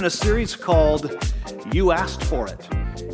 in a series called You Asked For It.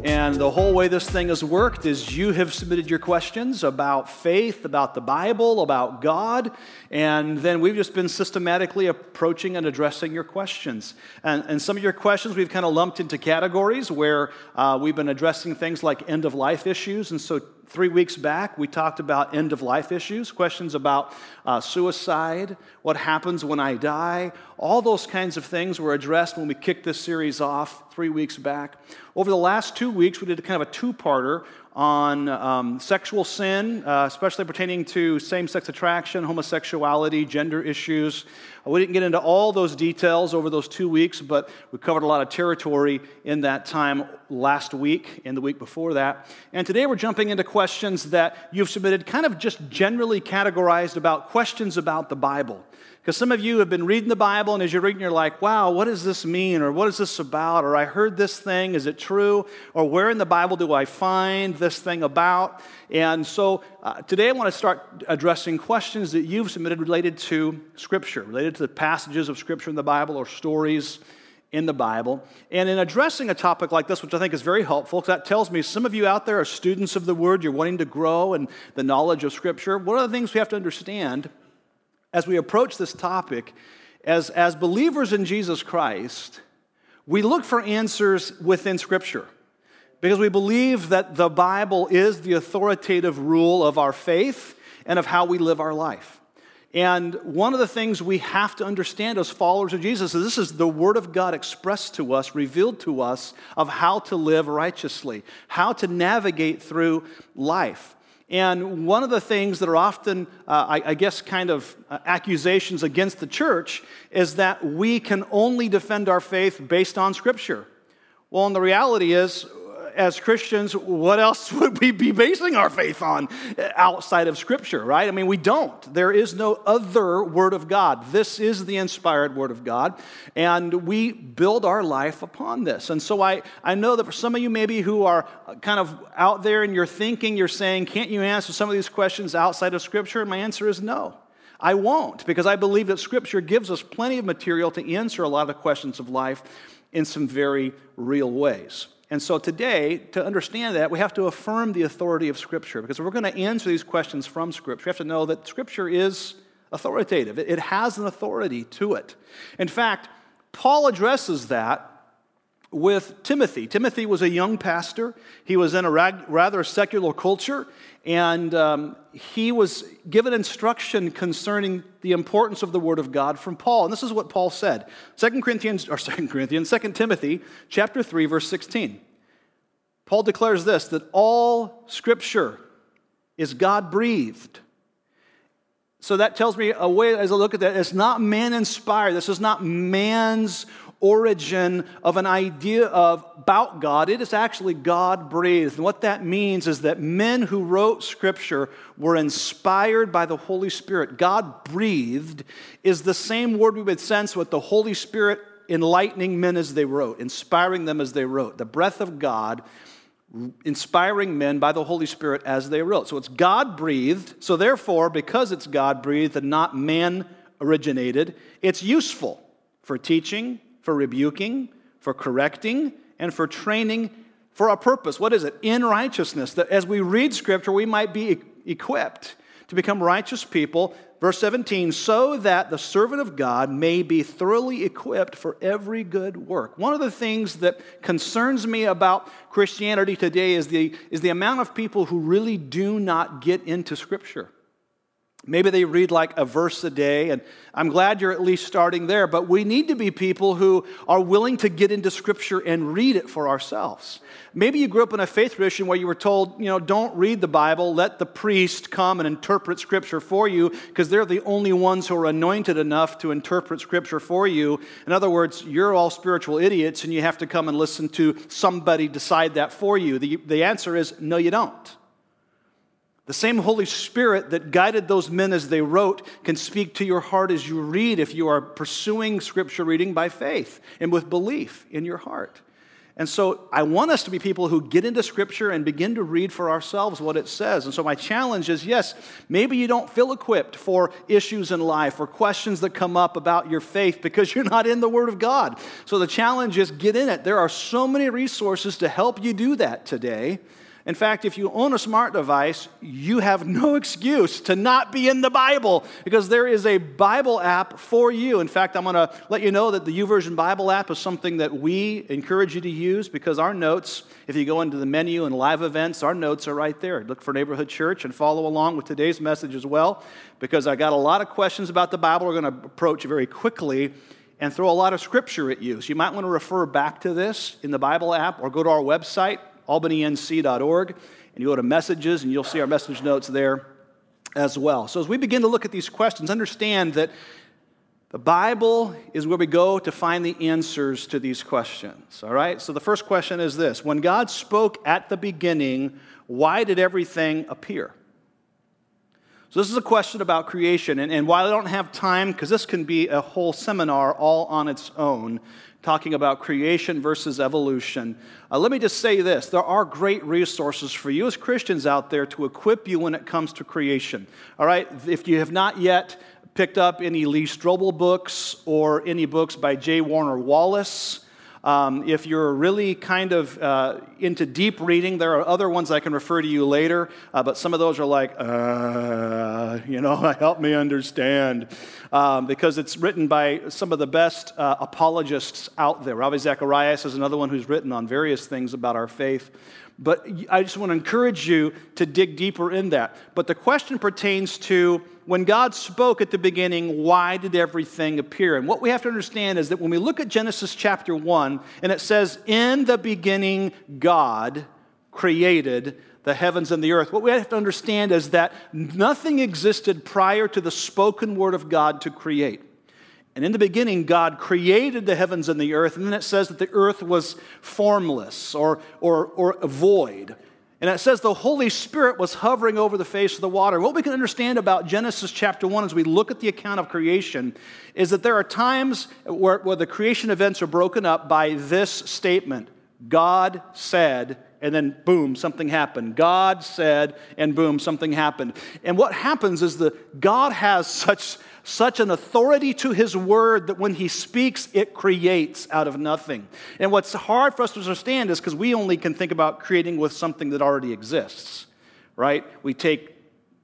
And the whole way this thing has worked is you have submitted your questions about faith, about the Bible, about God, and then we've just been systematically approaching and addressing your questions. And, and some of your questions we've kind of lumped into categories where uh, we've been addressing things like end of life issues. And so three weeks back, we talked about end of life issues, questions about uh, suicide, what happens when I die. All those kinds of things were addressed when we kicked this series off three weeks back. Over the last two weeks, we did kind of a two parter on um, sexual sin, uh, especially pertaining to same sex attraction, homosexuality, gender issues. We didn't get into all those details over those two weeks, but we covered a lot of territory in that time last week and the week before that. And today we're jumping into questions that you've submitted, kind of just generally categorized about questions about the Bible. Because some of you have been reading the Bible, and as you're reading, you're like, wow, what does this mean? Or what is this about? Or I heard this thing, is it true? Or where in the Bible do I find this thing about? And so uh, today I want to start addressing questions that you've submitted related to Scripture, related to the passages of Scripture in the Bible or stories in the Bible. And in addressing a topic like this, which I think is very helpful, because that tells me some of you out there are students of the Word, you're wanting to grow in the knowledge of Scripture. One of the things we have to understand as we approach this topic, as, as believers in Jesus Christ, we look for answers within Scripture because we believe that the Bible is the authoritative rule of our faith and of how we live our life. And one of the things we have to understand as followers of Jesus is this is the Word of God expressed to us, revealed to us, of how to live righteously, how to navigate through life. And one of the things that are often, uh, I, I, guess, kind of uh, accusations against the church is that we can only defend our faith based on Scripture. Well, and the reality is, as Christians, what else would we be basing our faith on uh, outside of Scripture, right? I mean, we don't. There is no other Word of God. This is the inspired Word of God, and we build our life upon this. And so I, I know that for some of you, maybe who are uh, kind of out there and you're thinking, you're saying, can't you answer some of these questions outside of Scripture? And my answer is no. I won't, because I believe that Scripture gives us plenty of material to answer a lot of the questions of life in some very real ways. And so today, to understand that, we have to affirm the authority of Scripture because we're going to answer these questions from Scripture, we have to know that Scripture is authoritative. It has an authority to it. In fact, Paul addresses that with Timothy. Timothy was a young pastor. He was in a rather secular culture, and um, he was given instruction concerning the importance of the Word of God from Paul. And this is what Paul said: 2 Corinthians, or 2 Corinthians, 2 Timothy, chapter 3, verse 16. Paul declares this: that all Scripture is God breathed. So that tells me a way as I look at that, it's not man inspired. This is not man's origin of an idea of about God. It is actually God breathed. And what that means is that men who wrote scripture were inspired by the Holy Spirit. God breathed is the same word we would sense with the Holy Spirit enlightening men as they wrote, inspiring them as they wrote. The breath of God inspiring men by the Holy Spirit as they wrote. So it's God breathed. So therefore, because it's God breathed and not man originated, it's useful for teaching, for rebuking, for correcting, and for training for a purpose. What is it? In righteousness. That as we read Scripture, we might be equipped to become righteous people. Verse 17, so that the servant of God may be thoroughly equipped for every good work. One of the things that concerns me about Christianity today is the, is the amount of people who really do not get into Scripture. Maybe they read like a verse a day, and I'm glad you're at least starting there, but we need to be people who are willing to get into Scripture and read it for ourselves. Maybe you grew up in a faith tradition where you were told, you know, don't read the Bible, let the priest come and interpret Scripture for you, because they're the only ones who are anointed enough to interpret Scripture for you. In other words, you're all spiritual idiots, and you have to come and listen to somebody decide that for you. The, the answer is no, you don't. The same Holy Spirit that guided those men as they wrote can speak to your heart as you read if you are pursuing Scripture reading by faith and with belief in your heart. And so I want us to be people who get into Scripture and begin to read for ourselves what it says. And so my challenge is yes, maybe you don't feel equipped for issues in life or questions that come up about your faith because you're not in the Word of God. So the challenge is get in it. There are so many resources to help you do that today. In fact, if you own a smart device, you have no excuse to not be in the Bible because there is a Bible app for you. In fact, I'm going to let you know that the YouVersion Bible app is something that we encourage you to use because our notes, if you go into the menu and live events, our notes are right there. Look for Neighborhood Church and follow along with today's message as well because I got a lot of questions about the Bible we're going to approach very quickly and throw a lot of scripture at you. So you might want to refer back to this in the Bible app or go to our website albanync.org, and you go to messages and you'll see our message notes there as well. So as we begin to look at these questions, understand that the Bible is where we go to find the answers to these questions. All right? So the first question is this When God spoke at the beginning, why did everything appear? So, this is a question about creation. And, and while I don't have time, because this can be a whole seminar all on its own, talking about creation versus evolution. Uh, let me just say this there are great resources for you as Christians out there to equip you when it comes to creation. All right? If you have not yet picked up any Lee Strobel books or any books by J. Warner Wallace, um, if you're really kind of uh, into deep reading, there are other ones I can refer to you later, uh, but some of those are like, uh, you know, help me understand, um, because it's written by some of the best uh, apologists out there. Ravi Zacharias is another one who's written on various things about our faith. But I just want to encourage you to dig deeper in that. But the question pertains to when God spoke at the beginning, why did everything appear? And what we have to understand is that when we look at Genesis chapter 1, and it says, In the beginning, God created the heavens and the earth. What we have to understand is that nothing existed prior to the spoken word of God to create. And in the beginning, God created the heavens and the earth, and then it says that the earth was formless or, or, or void. And it says the Holy Spirit was hovering over the face of the water. What we can understand about Genesis chapter 1 as we look at the account of creation is that there are times where, where the creation events are broken up by this statement God said, and then boom, something happened. God said, and boom, something happened. And what happens is that God has such such an authority to his word that when he speaks, it creates out of nothing. And what's hard for us to understand is because we only can think about creating with something that already exists, right? We take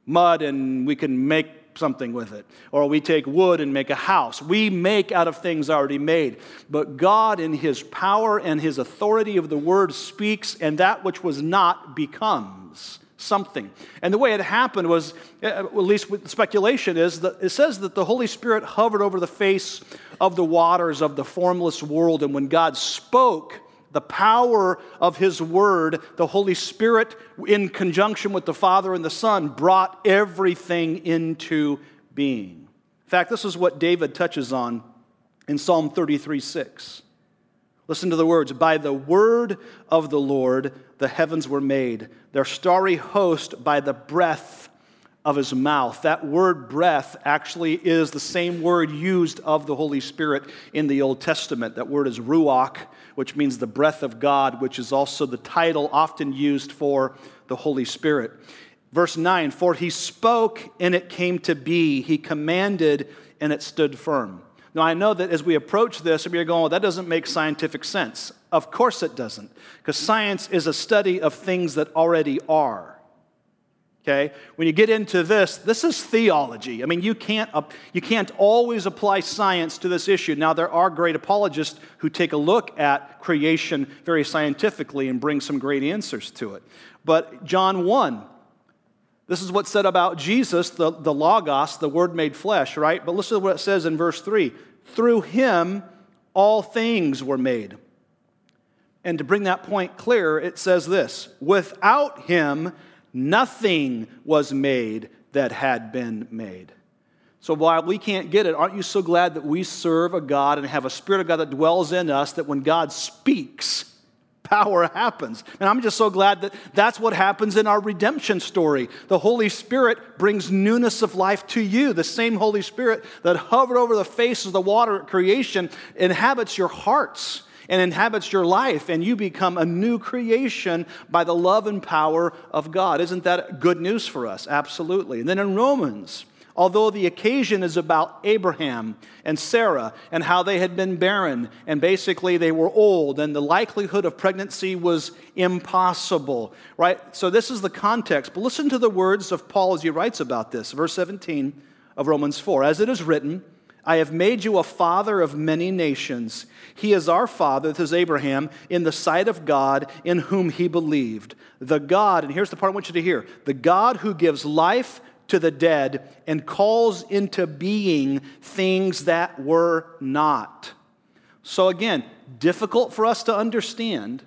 mud and we can make something with it. Or we take wood and make a house. We make out of things already made. But God, in His power and His authority of the Word, speaks, and that which was not becomes something. And the way it happened was, uh, at least with speculation, is that it says that the Holy Spirit hovered over the face of the waters of the formless world. And when God spoke, the power of His Word, the Holy Spirit, in conjunction with the Father and the Son, brought everything into being. In fact, this is what David touches on in Psalm 33 6. Listen to the words By the word of the Lord the heavens were made, their starry host by the breath of his mouth. That word breath actually is the same word used of the Holy Spirit in the Old Testament. That word is ruach, which means the breath of God, which is also the title often used for the Holy Spirit. Verse 9 For he spoke and it came to be, he commanded and it stood firm. Now, I know that as we approach this, we are going, well, that doesn't make scientific sense. Of course it doesn't, because science is a study of things that already are. Okay? When you get into this, this is theology. I mean, you can't, you can't always apply science to this issue. Now, there are great apologists who take a look at creation very scientifically and bring some great answers to it. But John 1, this is what's said about Jesus, the, the Logos, the Word made flesh, right? But listen to what it says in verse 3 Through him all things were made. And to bring that point clear, it says this Without him, nothing was made that had been made. So while we can't get it, aren't you so glad that we serve a God and have a Spirit of God that dwells in us that when God speaks, power happens. And I'm just so glad that that's what happens in our redemption story. The Holy Spirit brings newness of life to you. The same Holy Spirit that hovered over the face of the water at creation inhabits your hearts. and inhabits your life, and you become a new creation by the love and power of God. Isn't that good news for us? Absolutely. And then in Romans, although the occasion is about Abraham and Sarah and how they had been barren and basically they were old and the likelihood of pregnancy was impossible, right? So this is the context. But listen to the words of Paul as he writes about this, verse 17 of Romans 4. As it is written, I have made you a father of many nations. He is our father, this is Abraham, in the sight of God, in whom he believed. The God, and here's the part I want you to hear the God who gives life to the dead and calls into being things that were not. So, again, difficult for us to understand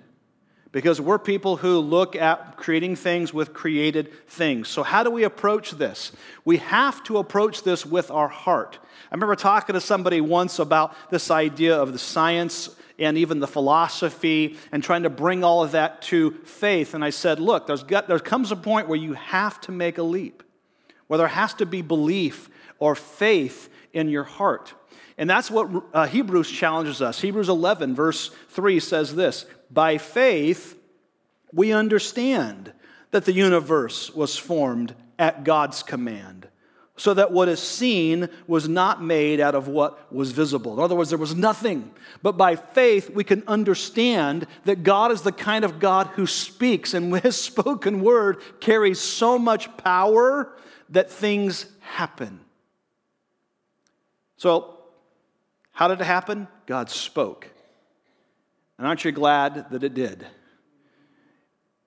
because we're people who look at creating things with created things. So, how do we approach this? We have to approach this with our heart. I remember talking to somebody once about this idea of the science and even the philosophy and trying to bring all of that to faith. And I said, look, there's got, there comes a point where you have to make a leap where there has to be belief or faith in your heart. And that's what uh, Hebrews challenges us. Hebrews 11, verse 3 says this By faith, we understand that the universe was formed at God's command, so that what is seen was not made out of what was visible. In other words, there was nothing. But by faith, we can understand that God is the kind of God who speaks, and his spoken word carries so much power that things happen. So, how did it happen? God spoke. And aren't you glad that it did?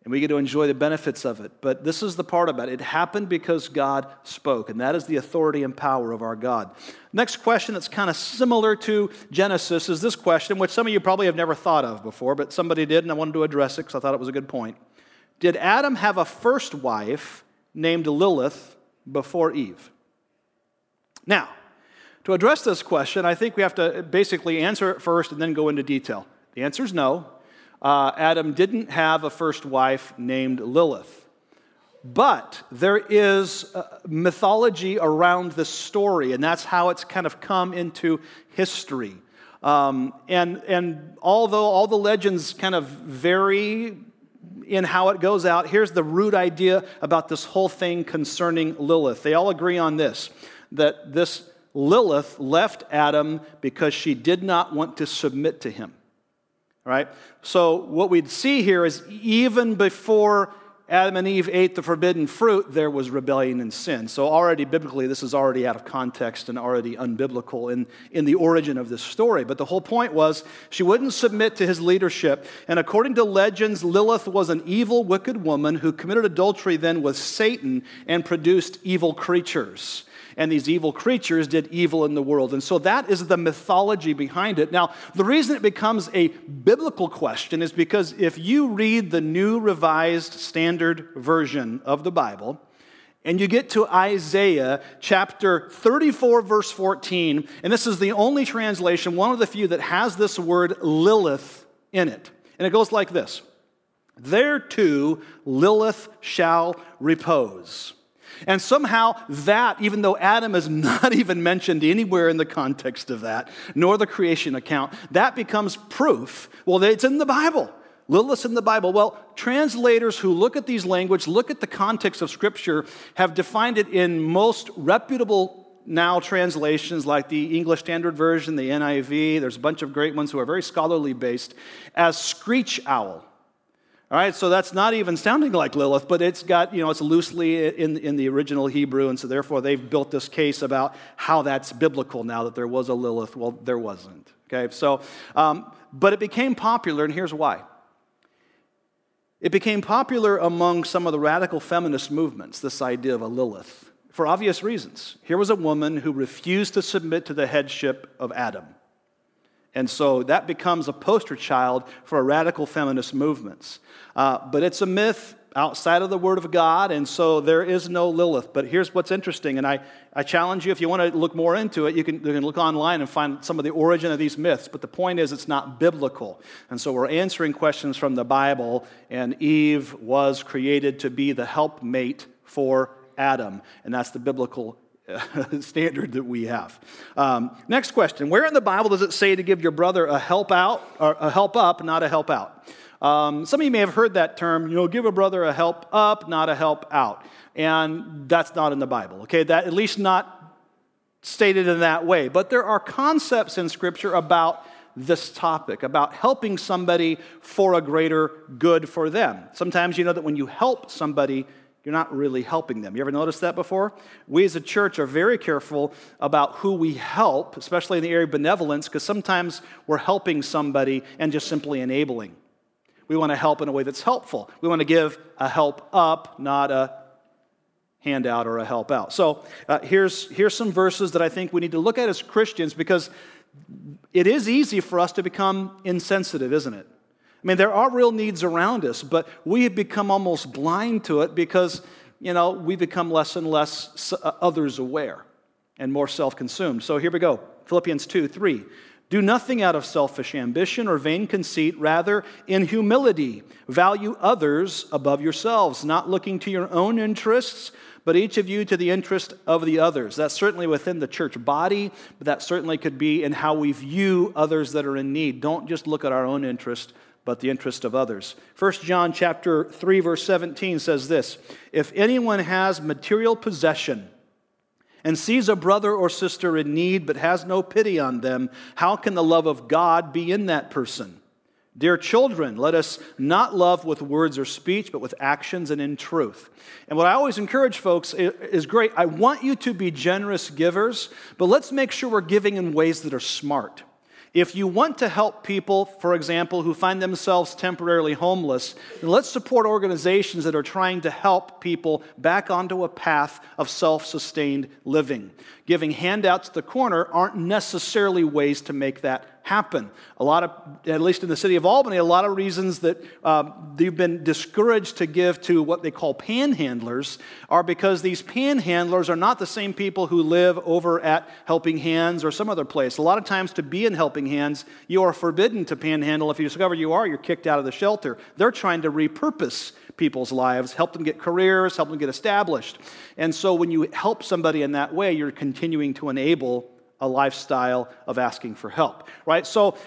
And we get to enjoy the benefits of it. But this is the part about it. It happened because God spoke, and that is the authority and power of our God. Next question that's kind of similar to Genesis is this question, which some of you probably have never thought of before, but somebody did, and I wanted to address it because I thought it was a good point. Did Adam have a first wife named Lilith before Eve. Now, to address this question, I think we have to basically answer it first and then go into detail. The answer is no. Uh, Adam didn't have a first wife named Lilith. But there is mythology around this story, and that's how it's kind of come into history. Um, and, and although all the legends kind of vary in how it goes out, here's the root idea about this whole thing concerning Lilith. They all agree on this that this Lilith left Adam because she did not want to submit to him. Right? So, what we'd see here is even before Adam and Eve ate the forbidden fruit, there was rebellion and sin. So, already biblically, this is already out of context and already unbiblical in, in the origin of this story. But the whole point was she wouldn't submit to his leadership. And according to legends, Lilith was an evil, wicked woman who committed adultery then with Satan and produced evil creatures and these evil creatures did evil in the world. And so that is the mythology behind it. Now, the reason it becomes a biblical question is because if you read the New Revised Standard Version of the Bible, and you get to Isaiah chapter 34, verse 14, and this is the only translation, one of the few that has this word Lilith in it. And it goes like this There too Lilith shall repose. And somehow that, even though Adam is not even mentioned anywhere in the context of that, nor the creation account, that becomes proof. Well, it's in the Bible. Lilith's in the Bible. Well, translators who look at these language, look at the context of Scripture, have defined it in most reputable now translations like the English Standard Version, the NIV, there's a bunch of great ones who are very scholarly based, as screech owl. All right, so that's not even sounding like Lilith, but it's got, you know, it's loosely in, in the original Hebrew, and so therefore they've built this case about how that's biblical now that there was a Lilith. Well, there wasn't. Okay, so, um, but it became popular, and here's why. It became popular among some of the radical feminist movements, this idea of a Lilith, for obvious reasons. Here was a woman who refused to submit to the headship of Adam. And so that becomes a poster child for radical feminist movements. Uh, but it's a myth outside of the Word of God, and so there is no Lilith. But here's what's interesting, and I, I challenge you if you want to look more into it, you can, you can look online and find some of the origin of these myths. But the point is, it's not biblical. And so we're answering questions from the Bible, and Eve was created to be the helpmate for Adam, and that's the biblical standard that we have. Um, next question Where in the Bible does it say to give your brother a help out, or a help up, not a help out? Um, some of you may have heard that term, you know, give a brother a help up, not a help out. And that's not in the Bible, okay? That at least not stated in that way. But there are concepts in Scripture about this topic, about helping somebody for a greater good for them. Sometimes you know that when you help somebody, you're not really helping them. You ever noticed that before? We as a church are very careful about who we help, especially in the area of benevolence, because sometimes we're helping somebody and just simply enabling. We want to help in a way that's helpful. We want to give a help up, not a handout or a help out. So uh, here's, here's some verses that I think we need to look at as Christians because it is easy for us to become insensitive, isn't it? I mean, there are real needs around us, but we have become almost blind to it because, you know, we become less and less uh, others aware and more self consumed. So here we go Philippians 2 3. Do nothing out of selfish ambition or vain conceit, rather, in humility, value others above yourselves, not looking to your own interests, but each of you to the interest of the others. That's certainly within the church body, but that certainly could be in how we view others that are in need. Don't just look at our own interest, but the interest of others. 1 John chapter 3 verse 17 says this, if anyone has material possession and sees a brother or sister in need but has no pity on them, how can the love of God be in that person? Dear children, let us not love with words or speech, but with actions and in truth. And what I always encourage folks is great. I want you to be generous givers, but let's make sure we're giving in ways that are smart. If you want to help people, for example, who find themselves temporarily homeless, let's support organizations that are trying to help people back onto a path of self sustained living. Giving handouts at the corner aren't necessarily ways to make that happen. A lot of, at least in the city of Albany, a lot of reasons that um, they've been discouraged to give to what they call panhandlers are because these panhandlers are not the same people who live over at Helping Hands or some other place. A lot of times, to be in Helping Hands, you are forbidden to panhandle. If you discover you are, you're kicked out of the shelter. They're trying to repurpose people's lives, help them get careers, help them get established. And so, when you help somebody in that way, you're continuing to enable a lifestyle of asking for help right? So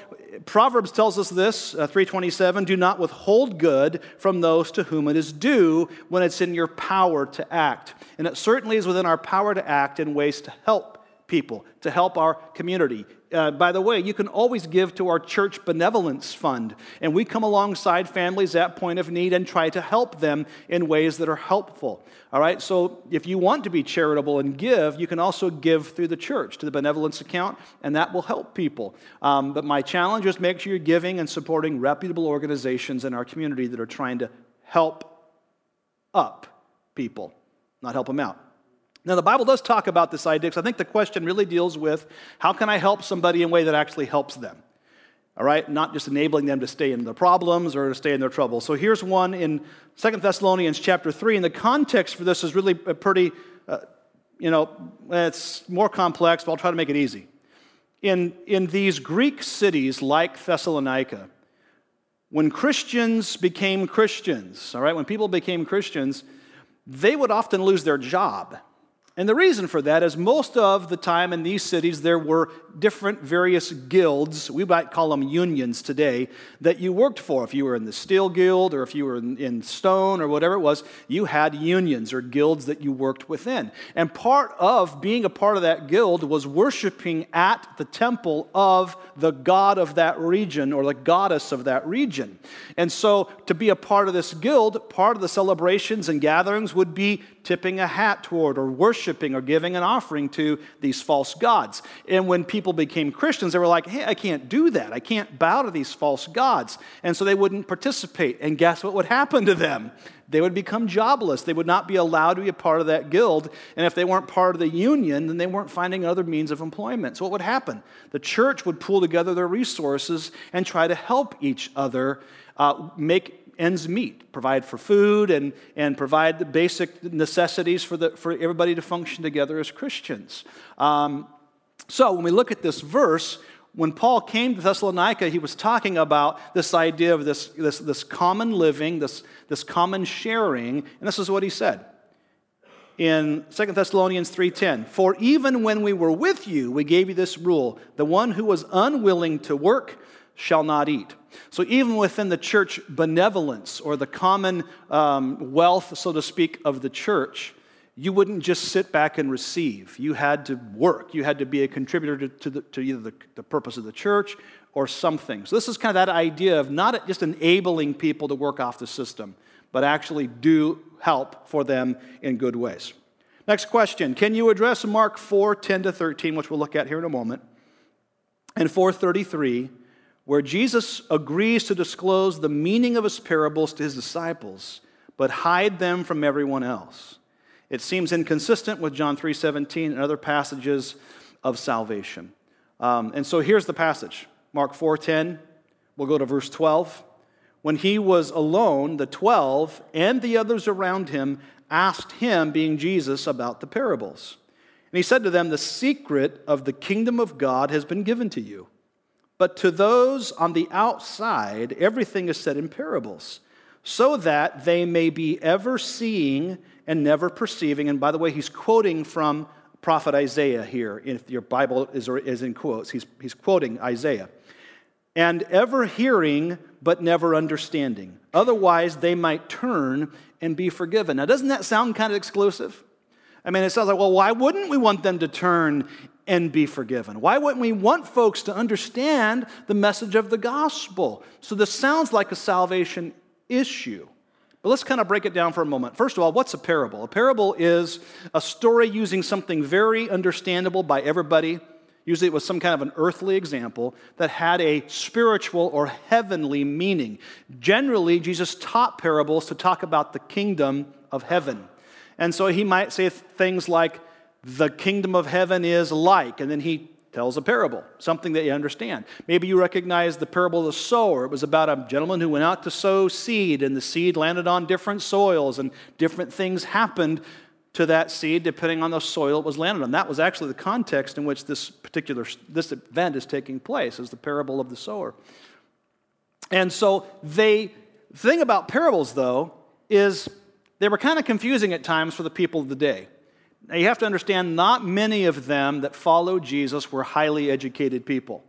proverbs tells us this uh, 327 do not withhold good from those to whom it is due when it's in your power to act. And it certainly is within our power to act in ways to help people to help our community uh, by the way, you can always give to our church benevolence fund. And we come alongside families at point of need and try to help them in ways that are helpful. All right, so if you want to be charitable and give, you can also give through the church to the benevolence account, and that will help people. Um, but my challenge is make sure you're giving and supporting reputable organizations in our community that are trying to help up people, not help them out. Now, the Bible does talk about this idea because I think the question really deals with how can I help somebody in a way that actually helps them? All right, not just enabling them to stay in their problems or to stay in their trouble. So here's one in Second Thessalonians chapter 3, and the context for this is really a pretty, uh, you know, it's more complex, but I'll try to make it easy. In, in these Greek cities like Thessalonica, when Christians became Christians, all right, when people became Christians, they would often lose their job. And the reason for that is most of the time in these cities there were different various guilds, we might call them unions today, that you worked for. If you were in the steel guild or if you were in, in stone or whatever it was, you had unions or guilds that you worked within. And part of being a part of that guild was worshiping at the temple of the god of that region or the goddess of that region. And so to be a part of this guild, part of the celebrations and gatherings would be tipping a hat toward or worshiping or giving an offering to these false gods. And when people became Christians, they were like, hey, I can't do that. I can't bow to these false gods. And so they wouldn't participate. And guess what would happen to them? They would become jobless. They would not be allowed to be a part of that guild. And if they weren't part of the union, then they weren't finding other means of employment. So what would happen? The church would pool together their resources and try to help each other uh, make ends meet, provide for food and, and provide the basic necessities for, the, for everybody to function together as Christians. Um, so when we look at this verse, when Paul came to Thessalonica, he was talking about this idea of this, this, this common living, this, this common sharing, and this is what he said. in 2 Thessalonians 3:10, "For even when we were with you, we gave you this rule: the one who was unwilling to work shall not eat." So even within the church benevolence or the common um, wealth, so to speak, of the church, you wouldn't just sit back and receive. You had to work. You had to be a contributor to, to, the, to either the, the purpose of the church or something. So this is kind of that idea of not just enabling people to work off the system, but actually do help for them in good ways. Next question Can you address Mark 4 10 to 13, which we'll look at here in a moment, and 433, where Jesus agrees to disclose the meaning of his parables to his disciples, but hide them from everyone else? It seems inconsistent with John 3:17 and other passages of salvation. Um, and so here's the passage. Mark 4:10. We'll go to verse 12. When he was alone, the 12 and the others around him asked him, being Jesus, about the parables. And he said to them, The secret of the kingdom of God has been given to you. But to those on the outside, everything is said in parables, so that they may be ever seeing and never perceiving. And by the way, he's quoting from prophet Isaiah here. If your Bible is, is in quotes, he's, he's quoting Isaiah and ever hearing but never understanding. Otherwise, they might turn and be forgiven. Now, doesn't that sound kind of exclusive? I mean, it sounds like, well, why wouldn't we want them to turn and be forgiven? Why wouldn't we want folks to understand the message of the gospel? So, this sounds like a salvation issue. But let's kind of break it down for a moment. First of all, what's a parable? A parable is a story using something very understandable by everybody Usually it was some kind of an earthly example that had a spiritual or heavenly meaning. Generally, Jesus taught parables to talk about the kingdom of heaven. And so he might say things like, the kingdom of heaven is like, and then he tells a parable, something that you understand. Maybe you recognize the parable of the sower. It was about a gentleman who went out to sow seed, and the seed landed on different soils, and different things happened to that seed depending on the soil it was landed on. That was actually the context in which this particular this event is taking place, is the parable of the sower. And so they the thing about parables though is they were kind of confusing at times for the people of the day. Now you have to understand not many of them that followed Jesus were highly educated people.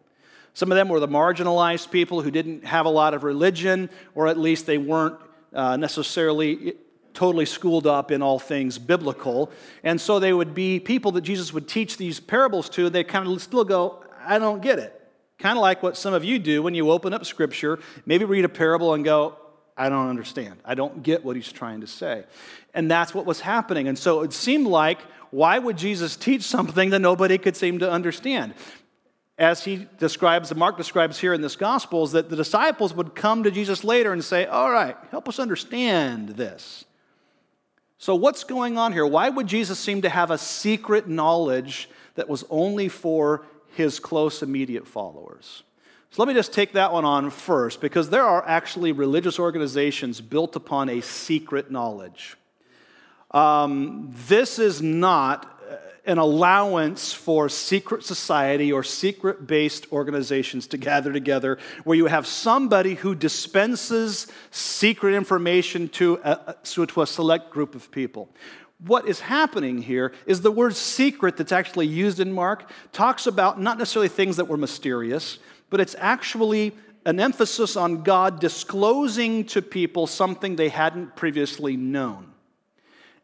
Some of them were the marginalized people who didn't have a lot of religion, or at least they weren't uh, necessarily totally schooled up in all things biblical. And so they would be people that Jesus would teach these parables to, they kind of still go, I don't get it. Kind of like what some of you do when you open up scripture, maybe read a parable and go, I don't understand. I don't get what he's trying to say. And that's what was happening. And so it seemed like, why would Jesus teach something that nobody could seem to understand? As he describes, and Mark describes here in this gospel, is that the disciples would come to Jesus later and say, All right, help us understand this. So, what's going on here? Why would Jesus seem to have a secret knowledge that was only for his close, immediate followers? So, let me just take that one on first, because there are actually religious organizations built upon a secret knowledge. Um, this is not uh, an allowance for secret society or secret based organizations to gather together where you have somebody who dispenses secret information to a, to a select group of people. What is happening here is the word secret that's actually used in Mark talks about not necessarily things that were mysterious, but it's actually an emphasis on God disclosing to people something they hadn't previously known.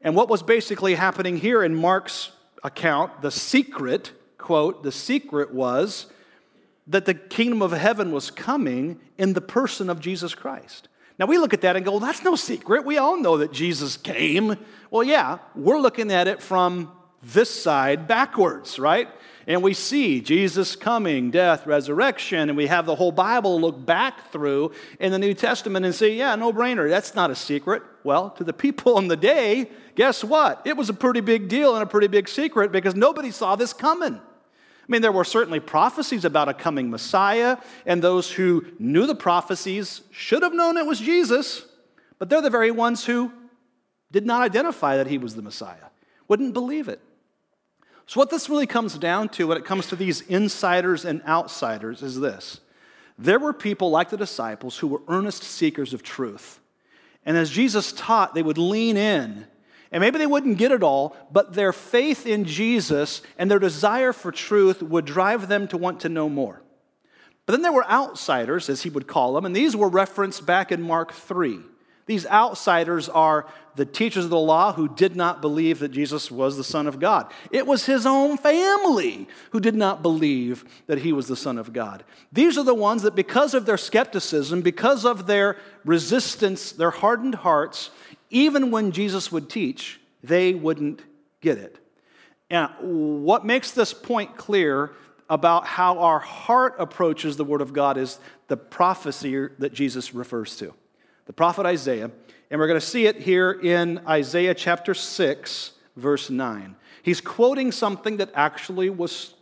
And what was basically happening here in Mark's account, the secret, quote, the secret was that the kingdom of heaven was coming in the person of Jesus Christ. Now we look at that and go, well, that's no secret. We all know that Jesus came. Well, yeah, we're looking at it from this side backwards, right? And we see Jesus coming, death, resurrection, and we have the whole Bible look back through in the New Testament and say, yeah, no brainer. That's not a secret. Well, to the people in the day, guess what? It was a pretty big deal and a pretty big secret because nobody saw this coming. I mean, there were certainly prophecies about a coming Messiah, and those who knew the prophecies should have known it was Jesus, but they're the very ones who did not identify that he was the Messiah, wouldn't believe it. So, what this really comes down to when it comes to these insiders and outsiders is this there were people like the disciples who were earnest seekers of truth. And as Jesus taught, they would lean in And maybe they wouldn't get it all, but their faith in Jesus and their desire for truth would drive them to want to know more. But then there were outsiders, as he would call them, and these were referenced back in Mark 3. These outsiders are the teachers of the law who did not believe that Jesus was the Son of God. It was his own family who did not believe that he was the Son of God. These are the ones that, because of their skepticism, because of their resistance, their hardened hearts, even when Jesus would teach, they wouldn't get it. And what makes this point clear about how our heart approaches the Word of God is the prophecy that Jesus refers to the prophet Isaiah. And we're going to see it here in Isaiah chapter 6, verse 9. He's quoting something that actually was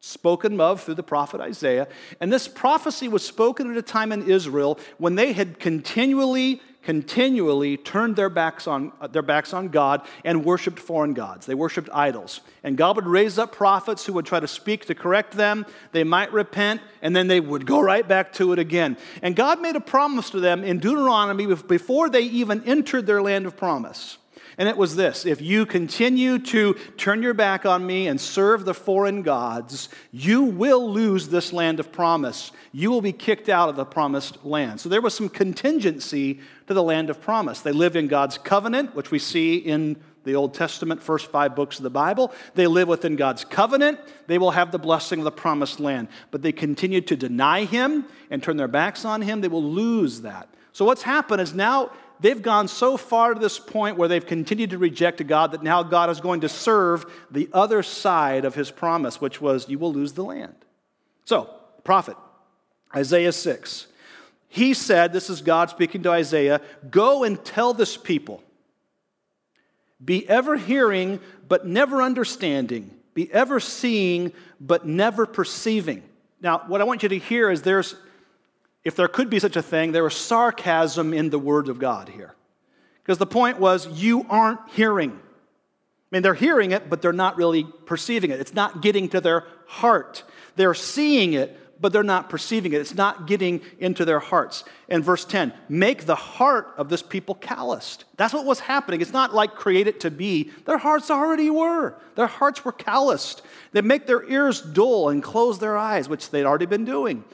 spoken of through the prophet Isaiah. And this prophecy was spoken at a time in Israel when they had continually continually turned their backs on, uh, their backs on God and worshiped foreign gods. They worshiped idols. And God would raise up prophets who would try to speak to correct them. They might repent, and then they would go right back to it again. And God made a promise to them in Deuteronomy before they even entered their land of promise. And it was this if you continue to turn your back on me and serve the foreign gods, you will lose this land of promise. You will be kicked out of the promised land. So there was some contingency to the land of promise. They lived in God's covenant, which we see in the Old Testament, first five books of the Bible. They live within God's covenant. They will have the blessing of the promised land. But they continue to deny Him and turn their backs on Him, they will lose that. So what's happened is now they've gone so far to this point where they've continued to reject God that now God is going to serve the other side of his promise, which was, You will lose the land. So, prophet, Isaiah 6. He said, This is God speaking to Isaiah, go and tell this people, be ever hearing, but never understanding, be ever seeing, but never perceiving. Now, what I want you to hear is there's if there could be such a thing, there was sarcasm in the Word of God here. Because the point was, you aren't hearing. I mean, they're hearing it, but they're not really perceiving it. It's not getting to their heart. They're seeing it, but they're not perceiving it. It's not getting into their hearts. And verse 10 make the heart of this people calloused. That's what was happening. It's not like create it to be. Their hearts already were. Their hearts were calloused. They make their ears dull and close their eyes, which they'd already been doing.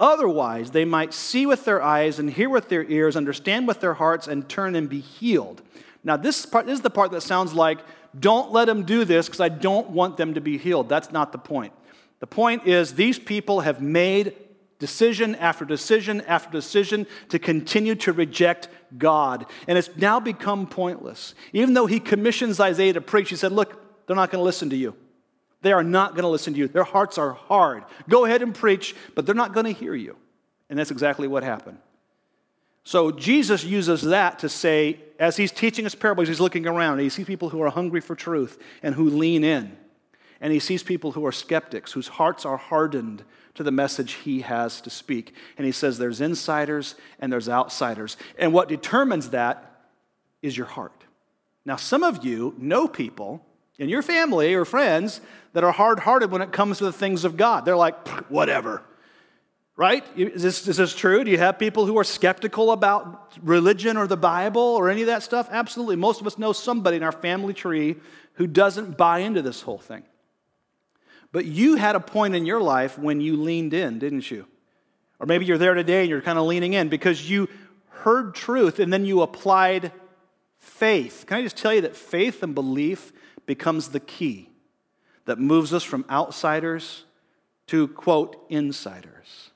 Otherwise, they might see with their eyes and hear with their ears, understand with their hearts, and turn and be healed. Now, this, part, this is the part that sounds like, don't let them do this because I don't want them to be healed. That's not the point. The point is, these people have made decision after decision after decision to continue to reject God. And it's now become pointless. Even though he commissions Isaiah to preach, he said, Look, they're not going to listen to you. They are not going to listen to you. Their hearts are hard. Go ahead and preach, but they're not going to hear you. And that's exactly what happened. So Jesus uses that to say, as he's teaching his parables, he's looking around he sees people who are hungry for truth and who lean in. And he sees people who are skeptics, whose hearts are hardened to the message he has to speak. And he says there's insiders and there's outsiders. And what determines that is your heart. Now, some of you know people in your family or friends that are hard hearted when it comes to the things of God. They're like, whatever. Right? Is this, is this true? Do you have people who are skeptical about religion or the Bible or any of that stuff? Absolutely. Most of us know somebody in our family tree who doesn't buy into this whole thing. But you had a point in your life when you leaned in, didn't you? Or maybe you're there today and you're kind of leaning in because you heard truth and then you applied faith. Can I just tell you that faith and belief becomes the key that moves us from outsiders to, quote, insiders.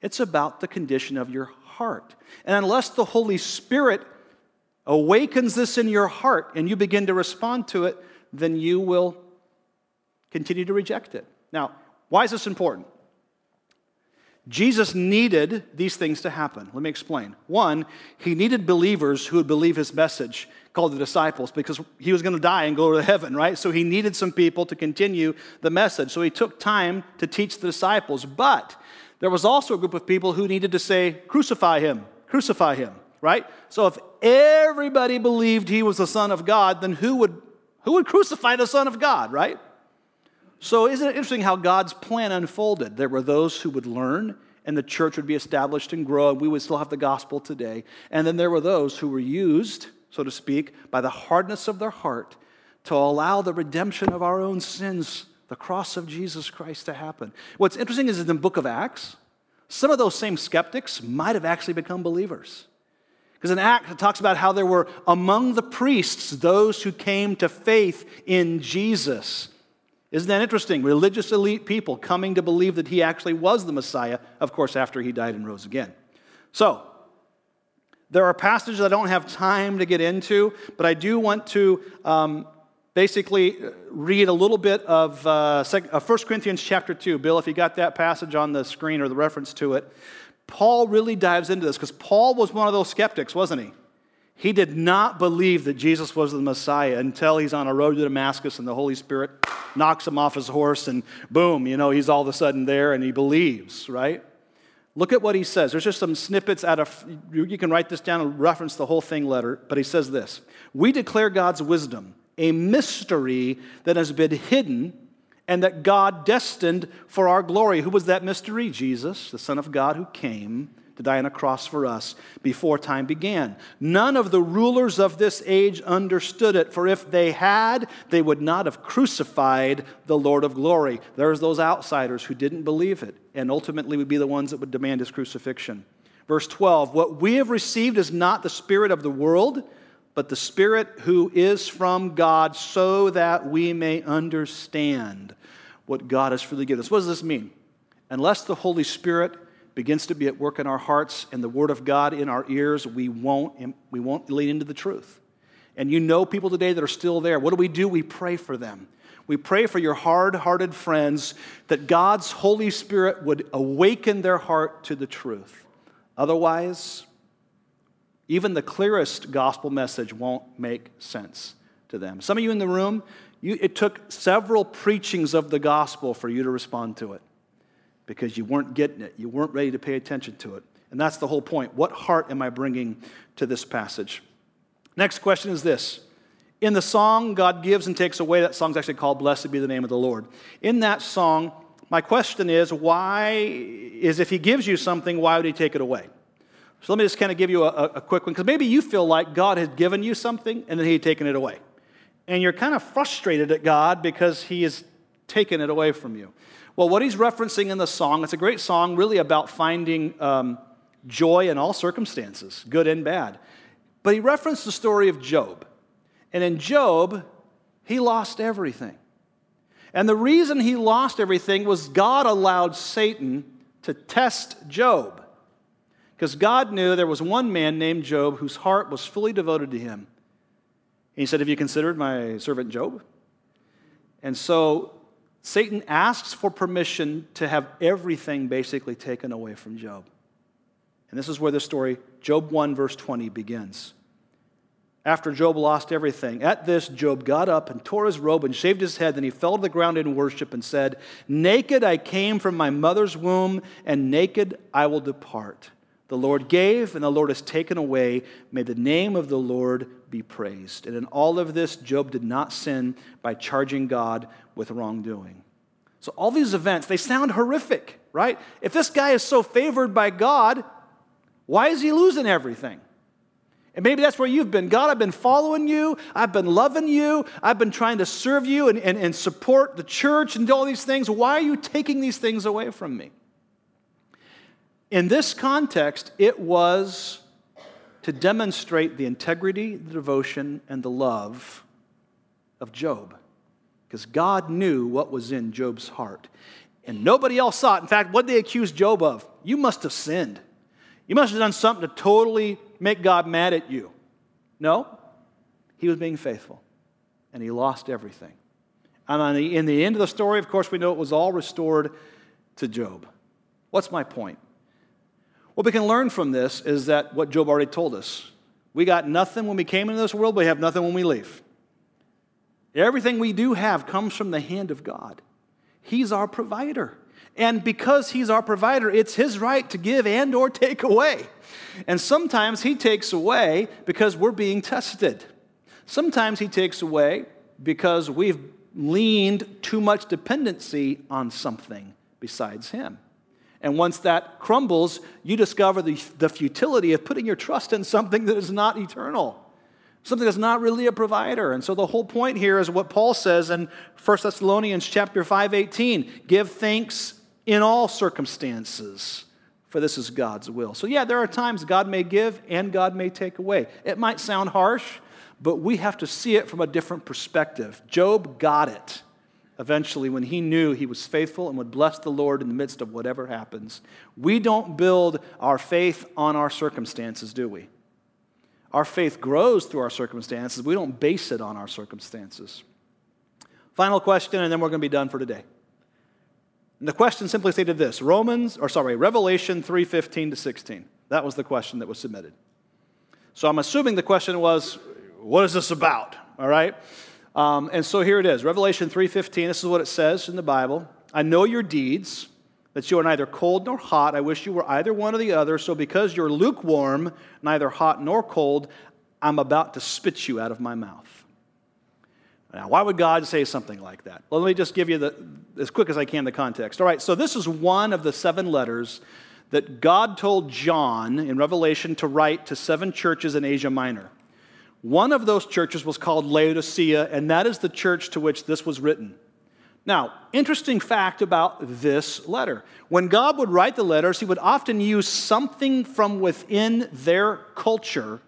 It's about the condition of your heart. And unless the Holy Spirit awakens this in your heart and you begin to respond to it, then you will continue to reject it. Now, why is this important? Jesus needed these things to happen. Let me explain. One, he needed believers who would believe his message, called the disciples, because he was going to die and go to heaven, right? So he needed some people to continue the message. So he took time to teach the disciples. But there was also a group of people who needed to say, Crucify him, crucify him, right? So if everybody believed he was the Son of God, then who would, who would crucify the Son of God, right? So, isn't it interesting how God's plan unfolded? There were those who would learn, and the church would be established and grow, and we would still have the gospel today. And then there were those who were used so to speak, by the hardness of their heart to allow the redemption of our own sins, the cross of Jesus Christ, to happen. What's interesting is in the book of Acts, some of those same skeptics might have actually become believers. Because in Acts, it talks about how there were among the priests those who came to faith in Jesus. Isn't that interesting? Religious elite people coming to believe that he actually was the Messiah, of course, after he died and rose again. So, there are passages I don't have time to get into, but I do want to um, basically read a little bit of uh, 1 Corinthians chapter 2. Bill, if you got that passage on the screen or the reference to it, Paul really dives into this because Paul was one of those skeptics, wasn't he? He did not believe that Jesus was the Messiah until he's on a road to Damascus and the Holy Spirit knocks him off his horse and boom, you know, he's all of a sudden there and he believes, right? Look at what he says. There's just some snippets out of, you can write this down and reference the whole thing letter, but he says this We declare God's wisdom, a mystery that has been hidden and that God destined for our glory. Who was that mystery? Jesus, the Son of God who came to die on a cross for us before time began. None of the rulers of this age understood it, for if they had, they would not have crucified the Lord of glory. There's those outsiders who didn't believe it and ultimately would be the ones that would demand his crucifixion. Verse 12 What we have received is not the spirit of the world, but the spirit who is from God, so that we may understand what God has freely given us. What does this mean? Unless the Holy Spirit begins to be at work in our hearts and the Word of God in our ears, we won't, we won't lean into the truth. And you know people today that are still there. What do we do? We pray for them. We pray for your hard hearted friends that God's Holy Spirit would awaken their heart to the truth. Otherwise, even the clearest gospel message won't make sense to them. Some of you in the room, you, it took several preachings of the gospel for you to respond to it because you weren't getting it. You weren't ready to pay attention to it. And that's the whole point. What heart am I bringing to this passage? Next question is this. In the song, God gives and takes away, that song's actually called Blessed Be the Name of the Lord. In that song, my question is why is if He gives you something, why would He take it away? So let me just kind of give you a, a quick one, because maybe you feel like God had given you something and then He had taken it away. And you're kind of frustrated at God because He has taken it away from you. Well, what he's referencing in the song, it's a great song really about finding um, joy in all circumstances, good and bad. But he referenced the story of Job. And in Job, he lost everything. And the reason he lost everything was God allowed Satan to test Job. Because God knew there was one man named Job whose heart was fully devoted to him. he said, Have you considered my servant Job? And so Satan asks for permission to have everything basically taken away from Job. And this is where the story, Job 1, verse 20, begins. After Job lost everything, at this, Job got up and tore his robe and shaved his head. Then he fell to the ground in worship and said, Naked I came from my mother's womb, and naked I will depart. The Lord gave, and the Lord has taken away. May the name of the Lord be praised. And in all of this, Job did not sin by charging God with wrongdoing. So, all these events, they sound horrific, right? If this guy is so favored by God, why is he losing everything? And maybe that's where you've been. God, I've been following you. I've been loving you. I've been trying to serve you and, and, and support the church and do all these things. Why are you taking these things away from me? In this context, it was to demonstrate the integrity, the devotion, and the love of Job because God knew what was in Job's heart. And nobody else saw it. In fact, what they accuse Job of? You must have sinned. You must have done something to totally make God mad at you. No, he was being faithful, and he lost everything. And the, in the end of the story, of course, we know it was all restored to Job. What's my point? What we can learn from this is that what Job already told us. We got nothing when we came into this world, we have nothing when we leave. Everything we do have comes from the hand of God. He's our provider. And because he's our provider, it's his right to give and or take away. And sometimes he takes away because we're being tested. Sometimes he takes away because we've leaned too much dependency on something besides him. And once that crumbles, you discover the, the futility of putting your trust in something that is not eternal. something that's not really a provider. And so the whole point here is what Paul says in 1 Thessalonians chapter 5, 18. Give thanks in all circumstances, for this is God's will. So yeah, there are times God may give and God may take away. It might sound harsh, but we have to see it from a different perspective. Job got it eventually when he knew he was faithful and would bless the Lord in the midst of whatever happens. We don't build our faith on our circumstances, do we? Our faith grows through our circumstances. We don't base it on our circumstances. Final question, and then we're going to be done for today. And the question simply stated this Romans, or sorry, Revelation 3:15 to 16. That was the question that was submitted. So I'm assuming the question was, what is this about? All right? Um, and so here it is Revelation 3:15. This is what it says in the Bible. I know your deeds that you are neither cold nor hot. I wish you were either one or the other. So because you're lukewarm, neither hot nor cold, I'm about to spit you out of my mouth. Now, why would God say something like that? Well, let me just give you the, as quick as I can the context. All right, so this is one of the seven letters that God told John in Revelation to write to seven churches in Asia Minor. One of those churches was called Laodicea, and that is the church to which this was written. Now, interesting fact about this letter. When God would write the letters, he would often use something from within their culture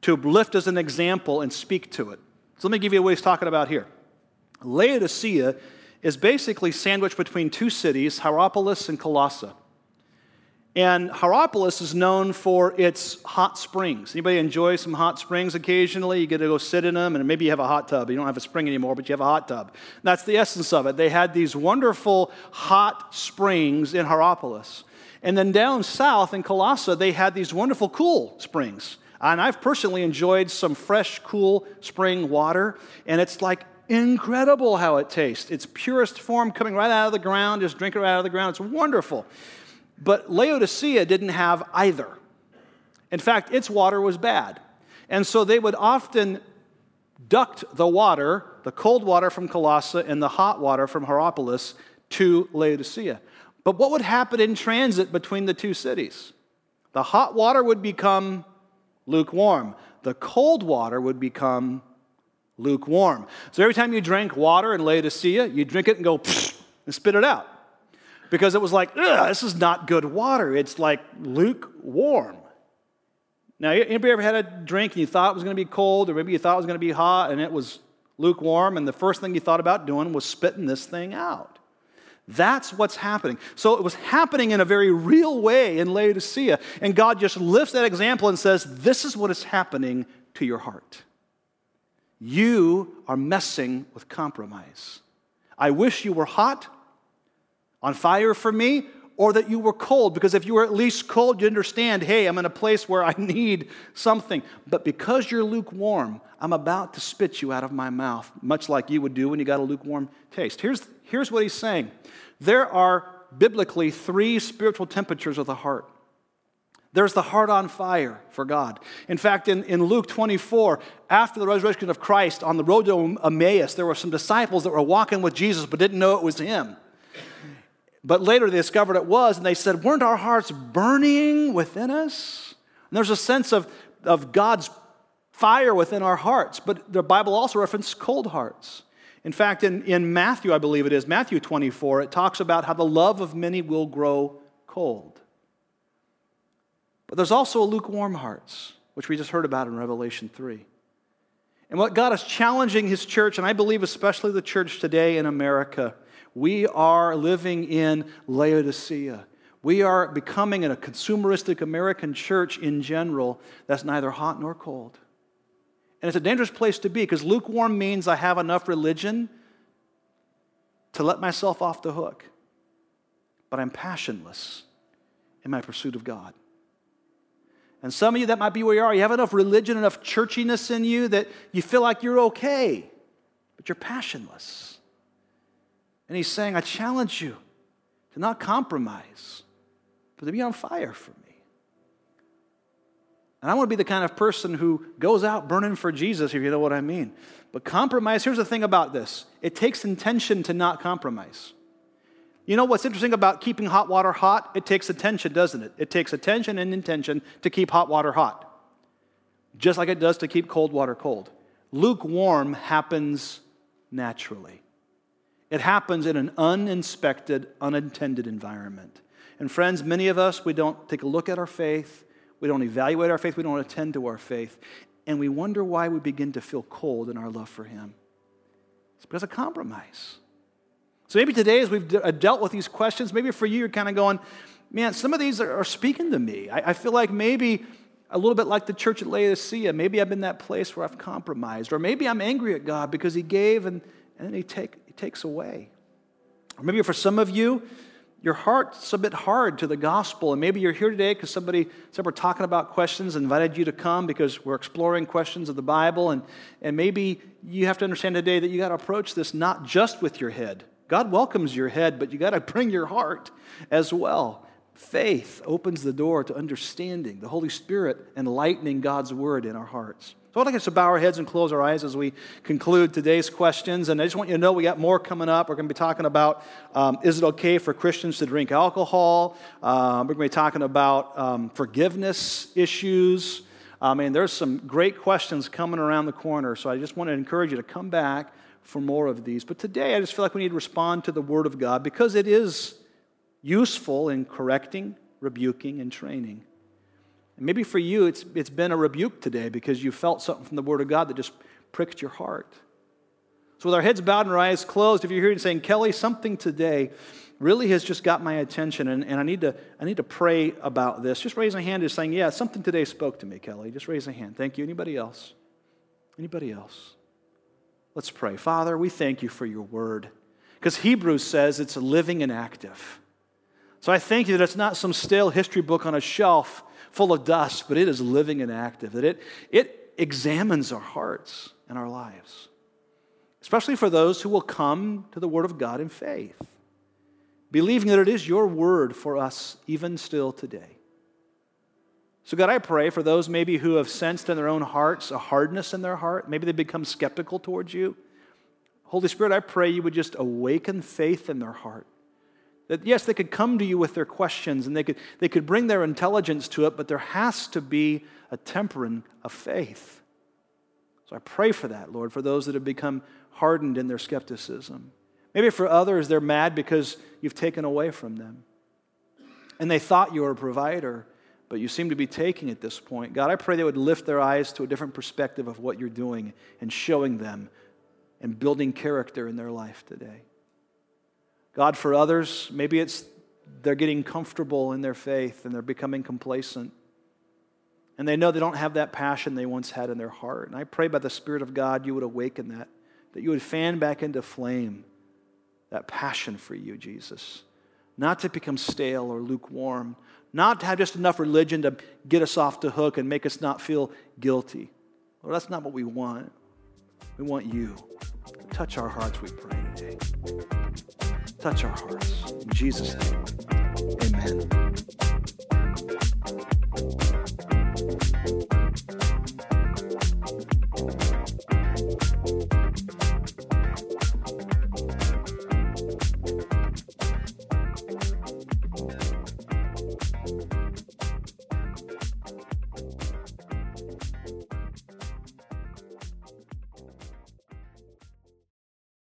to lift as an example and speak to it. So let me give you what he's talking about here. Laodicea is basically sandwiched between two cities, Hierapolis and Colossae. And Hierapolis is known for its hot springs. Anybody enjoy some hot springs occasionally? You get to go sit in them, and maybe you have a hot tub. You don't have a spring anymore, but you have a hot tub. That's the essence of it. They had these wonderful hot springs in Hierapolis. And then down south in Colossae, they had these wonderful cool springs. And I've personally enjoyed some fresh, cool spring water, and it's like incredible how it tastes. It's purest form coming right out of the ground, just drink it right out of the ground. It's wonderful. But Laodicea didn't have either. In fact, its water was bad. And so they would often duct the water, the cold water from Colossae and the hot water from Hierapolis, to Laodicea. But what would happen in transit between the two cities? The hot water would become lukewarm, the cold water would become lukewarm. So every time you drank water in Laodicea, you drink it and go and spit it out because it was like, this is not good water. It's like lukewarm. Now, anybody ever had a drink and you thought it was going to be cold, or maybe you thought it was going to be hot and it was lukewarm, and the first thing you thought about doing was spitting this thing out? That's what's happening. So it was happening in a very real way in Laodicea. And God just lifts that example and says, This is what is happening to your heart. You are messing with compromise. I wish you were hot on fire for me or that you were cold because if you were at least cold you understand hey i'm in a place where i need something but because you're lukewarm i'm about to spit you out of my mouth much like you would do when you got a lukewarm taste here's, here's what he's saying there are biblically three spiritual temperatures of the heart there's the heart on fire for God. In fact, in, in Luke 24, after the resurrection of Christ on the road to Emmaus, there were some disciples that were walking with Jesus but didn't know it was him. But later they discovered it was, and they said, Weren't our hearts burning within us? And there's a sense of, of God's fire within our hearts, but the Bible also references cold hearts. In fact, in, in Matthew, I believe it is, Matthew 24, it talks about how the love of many will grow cold. But there's also lukewarm hearts, which we just heard about in Revelation 3. And what God is challenging His church, and I believe especially the church today in America, we are living in Laodicea. We are becoming a consumeristic American church in general that's neither hot nor cold. And it's a dangerous place to be because lukewarm means I have enough religion to let myself off the hook, but I'm passionless in my pursuit of God. And some of you, that might be where you are. You have enough religion, enough churchiness in you that you feel like you're okay, but you're passionless. And he's saying, I challenge you to not compromise, but to be on fire for me. And I want to be the kind of person who goes out burning for Jesus, if you know what I mean. But compromise, here's the thing about this it takes intention to not compromise. You know what's interesting about keeping hot water hot? It takes attention, doesn't it? It takes attention and intention to keep hot water hot. just like it does to keep cold water cold. Lukewarm happens naturally. It happens in an uninspected, unintended environment. And friends, many of us, we don't take a look at our faith, we don't evaluate our faith, we don't attend to our faith, and we wonder why we begin to feel cold in our love for Him. It's because of compromise. So maybe today, as we've uh, dealt with these questions, maybe for you, you're kind of going, man, some of these are, speaking to me. I, feel like maybe a little bit like the church at Laodicea, maybe I'm in that place where I've compromised, or maybe I'm angry at God because He gave and, and then he, take, he takes away. Or maybe for some of you, your heart's a bit hard to the gospel, and maybe you're here today because somebody said we're talking about questions, invited you to come because we're exploring questions of the Bible, and, and maybe you have to understand today that you got to approach this not just with your head. God welcomes your head, but you got to bring your heart as well. Faith opens the door to understanding, the Holy Spirit enlightening God's word in our hearts. So I'd like us to bow our heads and close our eyes as we conclude today's questions. And I just want you to know we got more coming up. We're going to be talking about um, is it okay for Christians to drink alcohol? Um, we're going to be talking about um, forgiveness issues. I mean, there's some great questions coming around the corner. So I just want to encourage you to come back for more of these. But today, I just feel like we need to respond to the Word of God because it is useful in correcting, rebuking, and training. And maybe for you, it's, it's been a rebuke today because you felt something from the Word of God that just pricked your heart. So, with our heads bowed and our eyes closed, if you're here and saying, Kelly, something today really has just got my attention and, and I, need to, I need to pray about this, just raise a hand just saying, Yeah, something today spoke to me, Kelly. Just raise a hand. Thank you. Anybody else? Anybody else? Let's pray. Father, we thank you for your word because Hebrews says it's living and active. So I thank you that it's not some stale history book on a shelf full of dust, but it is living and active, that it, it examines our hearts and our lives, especially for those who will come to the Word of God in faith, believing that it is your Word for us even still today. So, God, I pray for those maybe who have sensed in their own hearts a hardness in their heart. Maybe they become skeptical towards you. Holy Spirit, I pray you would just awaken faith in their heart. That yes, they could come to you with their questions and they could, they could bring their intelligence to it, but there has to be a tempering of faith. So I pray for that, Lord, for those that have become hardened in their skepticism. Maybe for others, they're mad because you've taken away from them. And they thought you were a provider, but you seem to be taking at this point. God, I pray they would lift their eyes to a different perspective of what you're doing and showing them and building character in their life today. God, for others, maybe it's they're getting comfortable in their faith and they're becoming complacent. And they know they don't have that passion they once had in their heart. And I pray by the Spirit of God you would awaken that, that you would fan back into flame that passion for you, Jesus. Not to become stale or lukewarm, not to have just enough religion to get us off the hook and make us not feel guilty. Lord, that's not what we want. We want you. Touch our hearts, we pray today. Touch our hearts. In Jesus' name, amen.